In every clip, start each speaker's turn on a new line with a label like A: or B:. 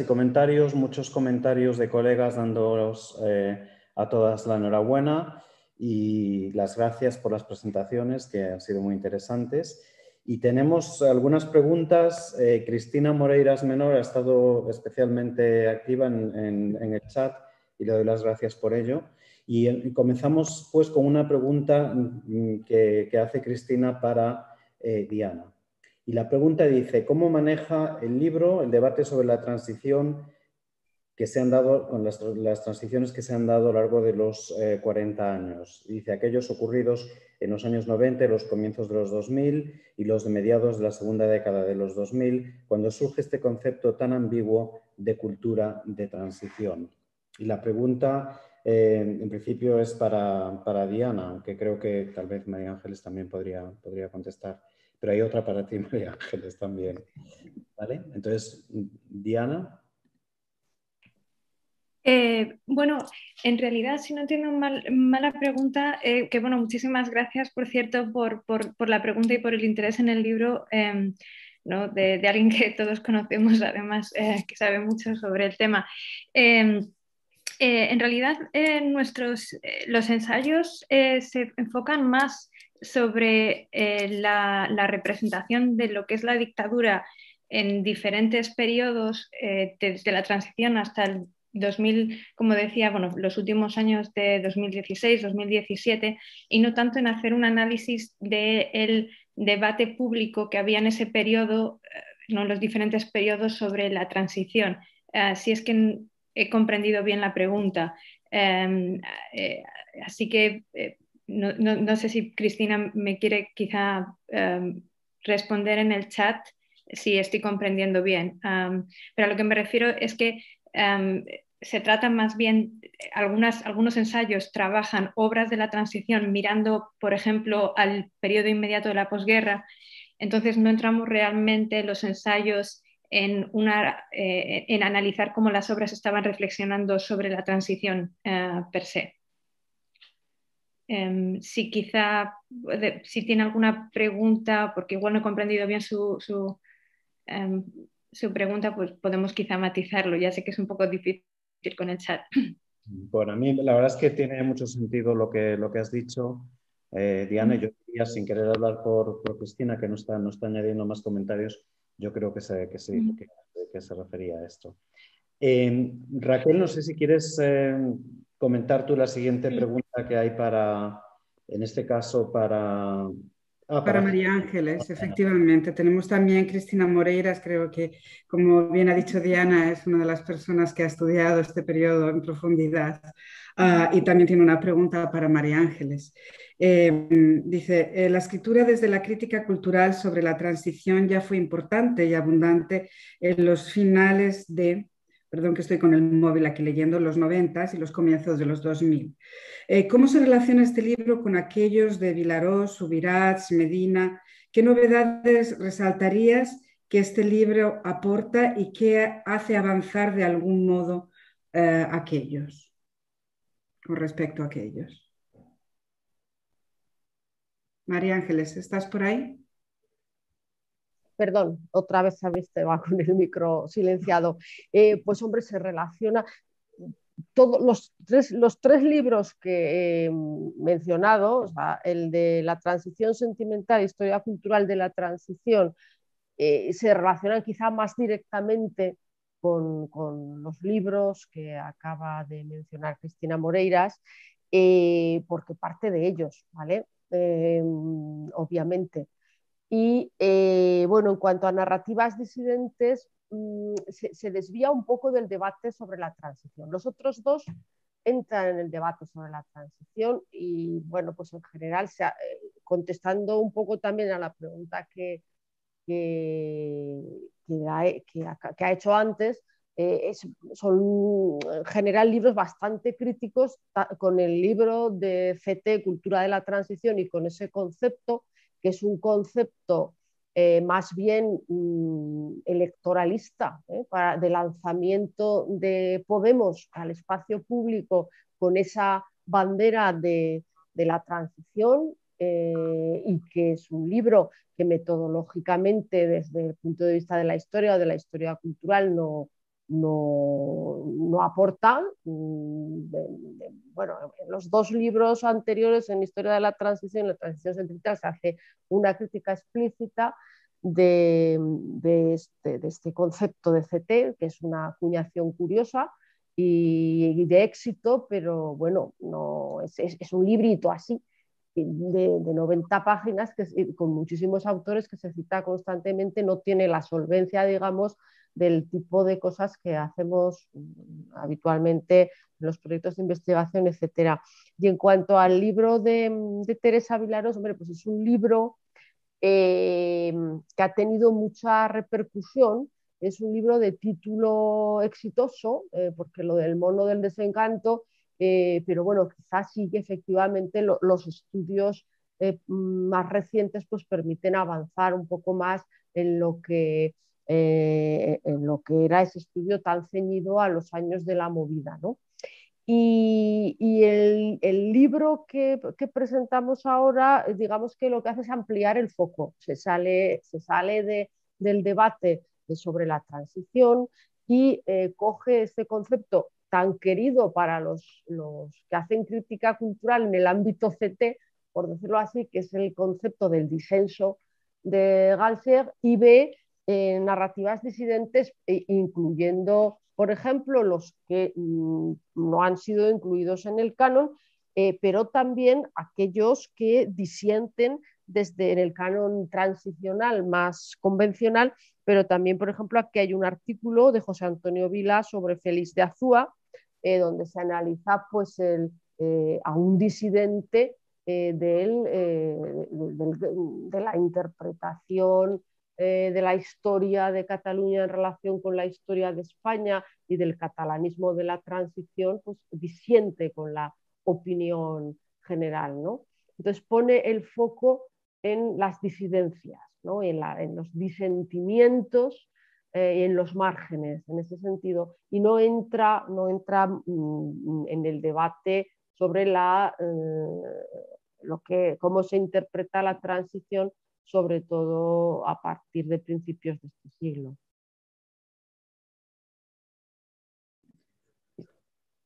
A: y comentarios, muchos comentarios de colegas dándolos eh, a todas la enhorabuena y las gracias por las presentaciones que han sido muy interesantes. Y tenemos algunas preguntas. Eh, Cristina Moreiras Menor ha estado especialmente activa en, el chat y le doy las gracias por ello. Y, comenzamos pues con una pregunta mm, que, hace Cristina para eh, Diana. Y la pregunta dice, ¿cómo maneja el libro el debate sobre la transición que se han dado, con las, transiciones que se han dado a lo largo de los 40 eh, años? Dice, aquellos ocurridos en los años 90, los comienzos de los 2000 y los de mediados de la segunda década de los 2000, cuando surge este concepto tan ambiguo de cultura de transición. Y la pregunta, eh, en principio, es para, para, Diana, aunque creo que tal vez María Ángeles también podría, podría contestar. Pero hay otra para ti, María Ángeles, también. ¿Vale? Entonces, Diana.
B: Eh, bueno, en realidad, si no entiendo mal, mala pregunta, eh, que bueno, muchísimas gracias, por cierto, por, la pregunta y por el interés en el libro em, ¿no? de, alguien que todos conocemos, además, eh, que sabe mucho sobre el tema. Em, en realidad, nuestros, los ensayos se enfocan más sobre eh, la, representación de lo que es la dictadura en diferentes periodos, eh, desde la transición hasta el 2000, como decía, bueno, los últimos años de 2016, 2017, y no tanto en hacer un análisis del debate público que había en ese periodo, eh, en los diferentes periodos sobre la transición. si es que he comprendido bien la pregunta. Em, así que no, sé si Cristina me quiere quizá em, responder en el chat si estoy comprendiendo bien. pero a lo que me refiero es que em, se trata más bien, algunas, algunos ensayos trabajan obras de la transición mirando, por ejemplo, al periodo inmediato de la posguerra. Entonces no entramos realmente los ensayos en, una, eh, en analizar cómo las obras estaban reflexionando sobre la transición eh, per se. Em, si quizá, si tiene alguna pregunta, porque igual no he comprendido bien su, su, em, su, pregunta, pues podemos quizá matizarlo. Ya sé que es un poco difícil con el chat.
A: Bueno, a mí la verdad es que tiene mucho sentido lo que, lo que has dicho. Eh, Diana, yo diría, sin querer hablar por, por, Cristina, que no está, no está añadiendo más comentarios, yo creo que, se, que, sí, que, se refería a esto. Em, Raquel, no sé si quieres comentar tú la siguiente pregunta que hay para, en este caso, para...
C: Ah, para, María Ángeles, efectivamente. Tenemos también Cristina Moreiras, creo que, como bien ha dicho Diana, es una de las personas que ha estudiado este periodo en profundidad. Ah, y también tiene una pregunta para María Ángeles. Eh, dice, eh, la escritura desde la crítica cultural sobre la transición ya fue importante y abundante en los finales de perdón que estoy con el móvil aquí leyendo, los 90 y los comienzos de los 2000. Eh, ¿Cómo se relaciona este libro con aquellos de Vilarós, Subirats, Medina? ¿Qué novedades resaltarías que este libro aporta y qué hace avanzar de algún modo eh, aquellos, con respecto a aquellos? María Ángeles, ¿estás por ahí?
D: Perdón, otra vez se va con el micro silenciado, eh, pues hombre, se relaciona. Todos los tres, los tres libros que he mencionado, el de la transición sentimental, historia cultural de la transición, eh, se relacionan quizá más directamente con, los libros que acaba de mencionar Cristina Moreiras, eh, porque parte de ellos, ¿vale? obviamente. Y eh, bueno, en cuanto a narrativas disidentes, mm, se, desvía un poco del debate sobre la transición. Los otros dos entran en el debate sobre la transición y bueno, pues en general, eh, contestando un poco también a la pregunta que, que, ha, hecho antes, eh, son en general libros bastante críticos con el libro de CT, Cultura de la Transición, y con ese concepto que es un concepto eh, más bien mm, electoralista, ¿eh? para, de lanzamiento de Podemos al espacio público con esa bandera de, la transición eh, y que es un libro que metodológicamente desde el punto de vista de la historia o de la historia cultural no, no, no aporta. Mm, bueno, en los dos libros anteriores, en Historia de la Transición y la Transición Central, se hace una crítica explícita de, este, de, este, concepto de CT, que es una acuñación curiosa y, de éxito, pero bueno, no, es, es, un librito así. De, de, 90 páginas que, con muchísimos autores que se cita constantemente, no tiene la solvencia, digamos, del tipo de cosas que hacemos mm, habitualmente en los proyectos de investigación, etc. Y en cuanto al libro de, de Teresa Vilaros, hombre, pues es un libro eh, que ha tenido mucha repercusión. Es un libro de título exitoso, eh, porque lo del mono del desencanto, eh, pero bueno, quizás sí que efectivamente los estudios más recientes pues permiten avanzar un poco más en lo que eh, en lo que era ese estudio tan ceñido a los años de la movida. ¿no? Y, el, libro que, presentamos ahora, digamos que lo que hace es ampliar el foco, se sale, se sale del debate sobre la transición y eh, coge este concepto tan querido para los, que hacen crítica cultural en el ámbito CT, por decirlo así, que es el concepto del disenso de Galsier, y ve narrativas disidentes, e incluyendo, por ejemplo, los que mm, no han sido incluidos en el canon, eh, pero también aquellos que disienten desde el canon transicional más convencional, pero también, por ejemplo, aquí hay un artículo de José Antonio Vila sobre Félix de Azúa, eh, donde se analiza pues, eh, a un disidente de, de, la interpretación eh, de la historia de Cataluña en relación con la historia de España y del catalanismo de la transición, pues disiente con la opinión general. ¿no? Entonces pone el foco en las disidencias, ¿no? en, los disentimientos eh, en los márgenes, en ese sentido, y no entra, no entra mm, en el debate sobre la, eh, lo que, cómo se interpreta la transición sobre todo a partir de principios de este siglo.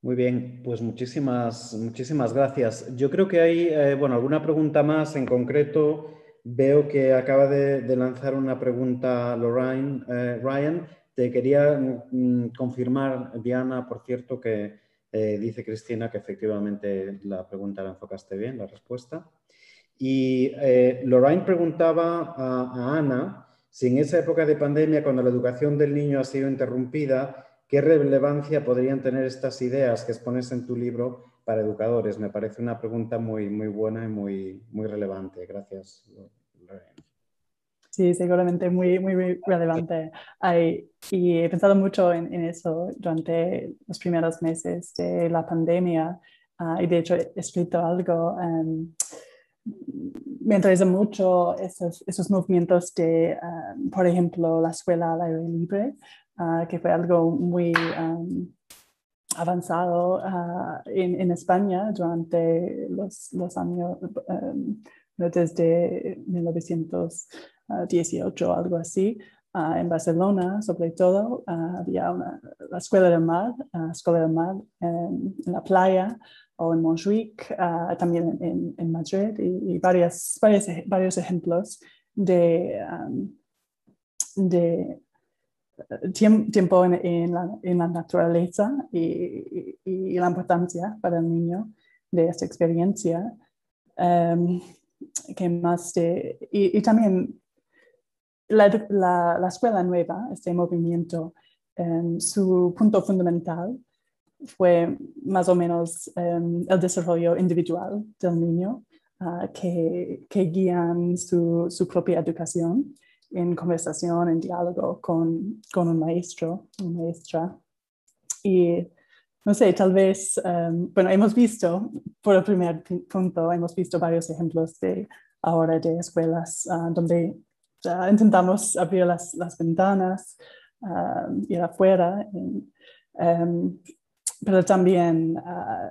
A: Muy bien, pues muchísimas, muchísimas gracias. Yo creo que hay, eh, bueno, alguna pregunta más en concreto. Veo que acaba de, lanzar una pregunta Lorraine, eh, Ryan. Te quería mm, confirmar, Diana, por cierto, que eh, dice Cristina que efectivamente la pregunta la enfocaste bien, la respuesta. Y eh, Lorraine preguntaba a, Ana si en esa época de pandemia, cuando la educación del niño ha sido interrumpida, ¿qué relevancia podrían tener estas ideas que expones en tu libro para educadores? Me parece una pregunta muy, muy buena y muy, muy relevante. Gracias, Lorraine.
E: Sí, seguramente muy, muy, relevante. y he pensado mucho en, eso durante los primeros meses de la pandemia. Ah, y de hecho he escrito algo. Um, me interesa mucho esos, esos movimientos de, um, por ejemplo, la escuela al aire libre, uh, que fue algo muy avanzado uh, en, en, España durante los, los años, desde 1918 o algo así. Uh, en Barcelona, sobre todo, había una, la Escuela del Mar, Escuela del Mar en la playa, o en Montjuic, ah, también en, en, Madrid, y, varias, varios ejemplos de, de eh, tiempo en, en, la, en, la, naturaleza y, y, la importancia para el niño de esta experiencia. que más y, también la, la, la, escuela nueva, este movimiento, su punto fundamental fue más o menos em, el desarrollo individual del niño ah, que, que, guían su, su, propia educación en conversación, en diálogo con, con un maestro, una maestra. Y no sé, tal vez, em, bueno, hemos visto, por el primer punto, hemos visto varios ejemplos de ahora de escuelas ah, donde intentamos abrir las, las ventanas, uh, ir afuera. Em, pero también ah,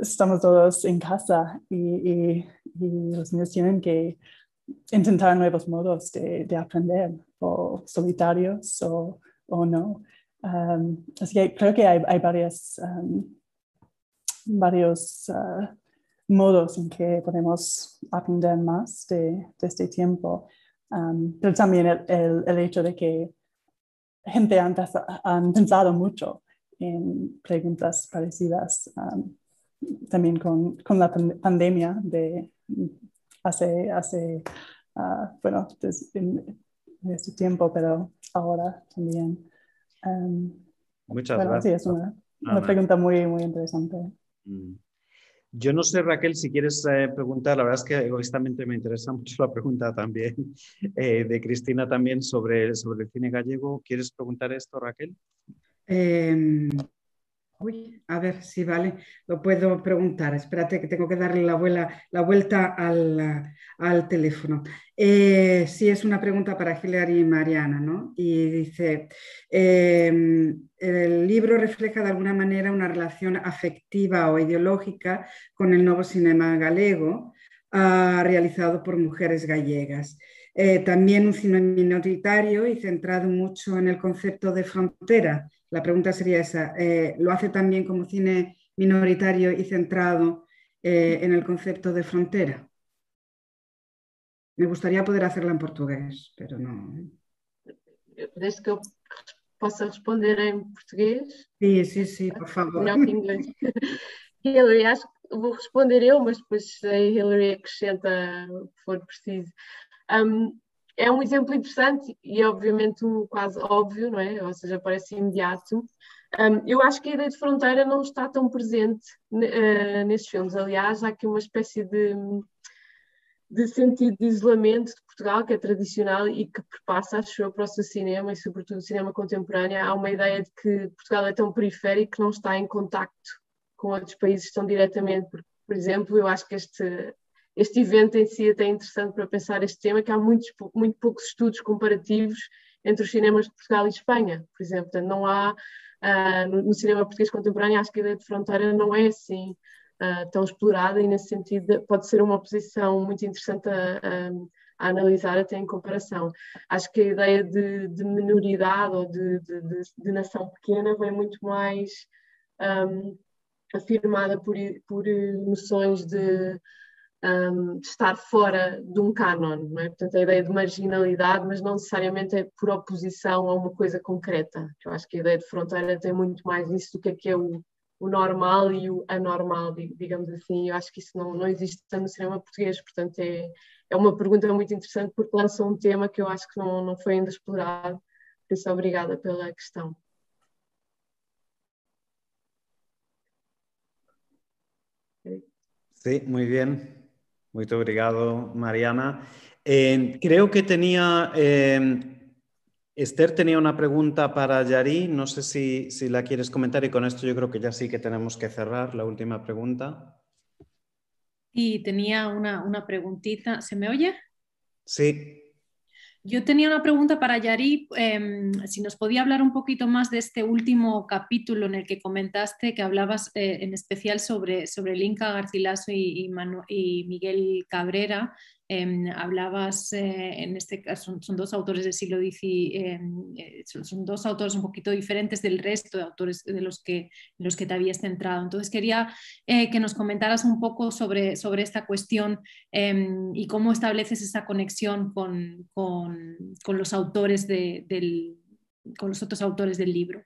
E: estamos todos en casa y, los niños tienen que intentar nuevos modos de, aprender, o solitarios o, o no. así que creo que hay, varios ah, modos en que podemos aprender más de, este tiempo, pero también el, el, hecho de que gente han, han, pensado mucho en preguntas parecidas, también con, con, la pandemia de hace, hace uh, bueno, en, este tiempo, pero ahora también.
A: Muchas gracias.
E: Sí, es una, una pregunta muy, muy interesante.
A: Mm. Yo no sé, Raquel, si quieres eh, preguntar, la verdad es que egoístamente me interesa mucho la pregunta también eh, de Cristina también sobre, sobre el cine gallego. ¿Quieres preguntar esto, Raquel?
C: Em, uy, a ver si vale, lo puedo preguntar. Espérate que tengo que darle la, la vuelta al, al teléfono. Eh, sí, es una pregunta para Hilary y Mariana, ¿no? Y dice, em, el libro refleja de alguna manera una relación afectiva o ideológica con el nuevo cinema galego ah, realizado por mujeres gallegas. Eh, también un cine minoritario y centrado mucho en el concepto de frontera. La pregunta sería esa, eh, ¿lo hace también como cine minoritario y centrado en el concepto de frontera? Me gustaría poder hacerla en portugués, pero no.
F: Desde que eu possa responder em português?
C: Sim, sim, sim, por favor.
F: Melhor que inglês. Hillary, acho que vou responder eu, mas depois a Hillary acrescenta o que for preciso. Um, é um exemplo interessante e é obviamente um quase óbvio, não é? Ou seja, parece imediato. Um, eu acho que a ideia de fronteira não está tão presente uh, nesses filmes. Aliás, há aqui uma espécie de de sentido de isolamento de Portugal, que é tradicional e que perpassa, acho eu, para o seu cinema e, sobretudo, o cinema contemporâneo. Há uma ideia de que Portugal é tão periférico que não está em contacto com outros países tão diretamente. Por exemplo, eu acho que este, este evento em si é até interessante para pensar este tema, que há muitos, muito poucos estudos comparativos entre os cinemas de Portugal e Espanha, por exemplo. Portanto, não há, uh, no, cinema português contemporâneo, acho que a ideia de fronteira não é assim uh, tão explorada e, nesse sentido, pode ser uma posição muito interessante a, a, a, analisar até em comparação. Acho que a ideia de, de minoridade ou de, de, de, nação pequena vem muito mais um, afirmada por, por noções de, um, estar fora de um canon, é? Portanto, a ideia de marginalidade, mas não necessariamente é por oposição a uma coisa concreta. Eu acho que a ideia de fronteira tem muito mais isso do que é que é o, o normal e o anormal, digamos assim. Eu acho que isso não, não existe no cinema português, portanto é, é uma pergunta muito interessante porque lança um tema que eu acho que não, não foi ainda explorado. Por isso, obrigada pela questão.
A: Sí, muy bien. Muito obrigado, Mariana. Eh, creo que tenía eh, Esther tenía una pregunta para Yari, no sé si, si, la quieres comentar y con esto yo creo que ya sí que tenemos que cerrar la última pregunta.
G: Y tenía una, una preguntita, ¿se me oye?
A: Sí.
G: Yo tenía una pregunta para Yari, em, si nos podía hablar un poquito más de este último capítulo en el que comentaste que hablabas eh, en especial sobre, sobre el Inca Garcilaso y, y Miguel Cabrera, Em, hablabas, eh, en este caso, son, dos autores del siglo XIX, em, eh, son, dos autores un poquito diferentes del resto de autores de los que, los que te habías centrado. Entonces quería eh, que nos comentaras un poco sobre, sobre esta cuestión em, y cómo estableces esa conexión con, con, con los autores de, del, con los otros autores del libro.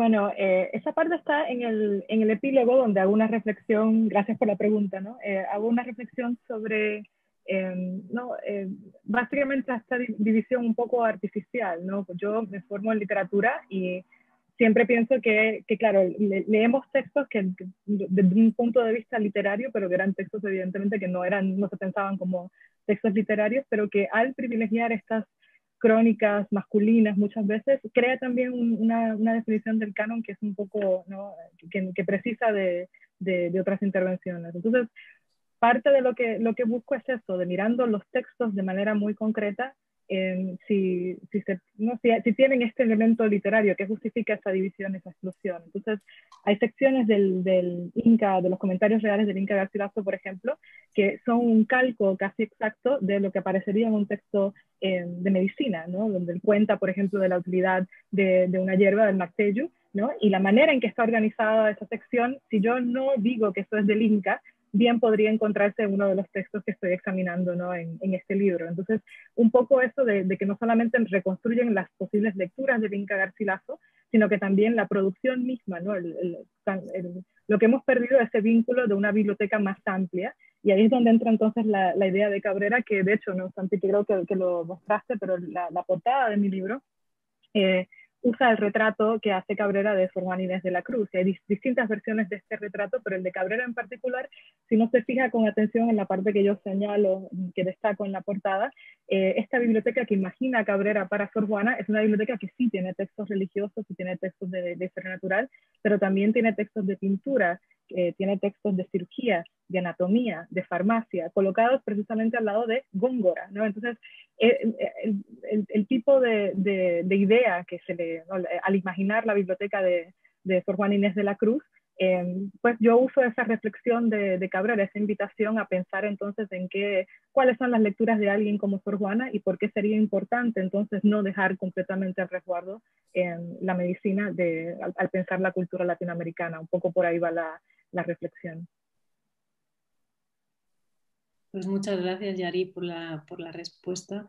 H: Bueno, eh, esa parte está en el, en el, epílogo donde hago una reflexión, gracias por la pregunta, ¿no? Eh, hago una reflexión sobre, em, no, eh, básicamente esta división un poco artificial, ¿no? Yo me formo en literatura y siempre pienso que, que claro, leemos textos que, desde un punto de vista literario, pero que eran textos evidentemente que no, eran, no se pensaban como textos literarios, pero que al privilegiar estas crónicas masculinas muchas veces, crea también una, una, definición del canon que es un poco, ¿no? que, que, precisa de, de, de, otras intervenciones. Entonces, parte de lo que, lo que busco es eso, de mirando los textos de manera muy concreta, si, si, se, ¿no? si, si, tienen este elemento literario que justifica esa división, esa exclusión. Entonces, hay secciones del, del Inca, de los comentarios reales del Inca Garcilaso, por ejemplo, que son un calco casi exacto de lo que aparecería en un texto eh, de medicina, ¿no? donde él cuenta, por ejemplo, de la utilidad de, de una hierba del Macteyu, ¿no? y la manera en que está organizada esa sección, si yo no digo que eso es del Inca, bien podría encontrarse en uno de los textos que estoy examinando ¿no? en, en, este libro. Entonces, un poco eso de, de, que no solamente reconstruyen las posibles lecturas del Inca Garcilaso, sino que también la producción misma, ¿no? El, el, lo que hemos perdido es ese vínculo de una biblioteca más amplia, y ahí es donde entra entonces la, la idea de Cabrera, que de hecho, no, Santi, creo que, que lo mostraste, pero la, la portada de mi libro eh, usa el retrato que hace Cabrera de Sor Juan Inés de la Cruz. Hay distintas versiones de este retrato, pero el de Cabrera en particular, si no se fija con atención en la parte que yo señalo, que destaco en la portada, eh, esta biblioteca que imagina Cabrera para Sor Juana es una biblioteca que sí tiene textos religiosos y tiene textos de, de natural, pero también tiene textos de pintura, eh, tiene textos de cirugía, de anatomía, de farmacia, colocados precisamente al lado de Góngora. ¿no? Entonces, eh, el, el, el tipo de, de, de, idea que se le, ¿no? al imaginar la biblioteca de, de Sor Juan Inés de la Cruz, eh, pues yo uso esa reflexión de, de, Cabrera, esa invitación a pensar entonces en qué, cuáles son las lecturas de alguien como Sor Juana y por qué sería importante entonces no dejar completamente al resguardo en la medicina de, al, al, pensar la cultura latinoamericana. Un poco por ahí va la, la reflexión.
G: Pues muchas gracias, Yari, por la, por la respuesta.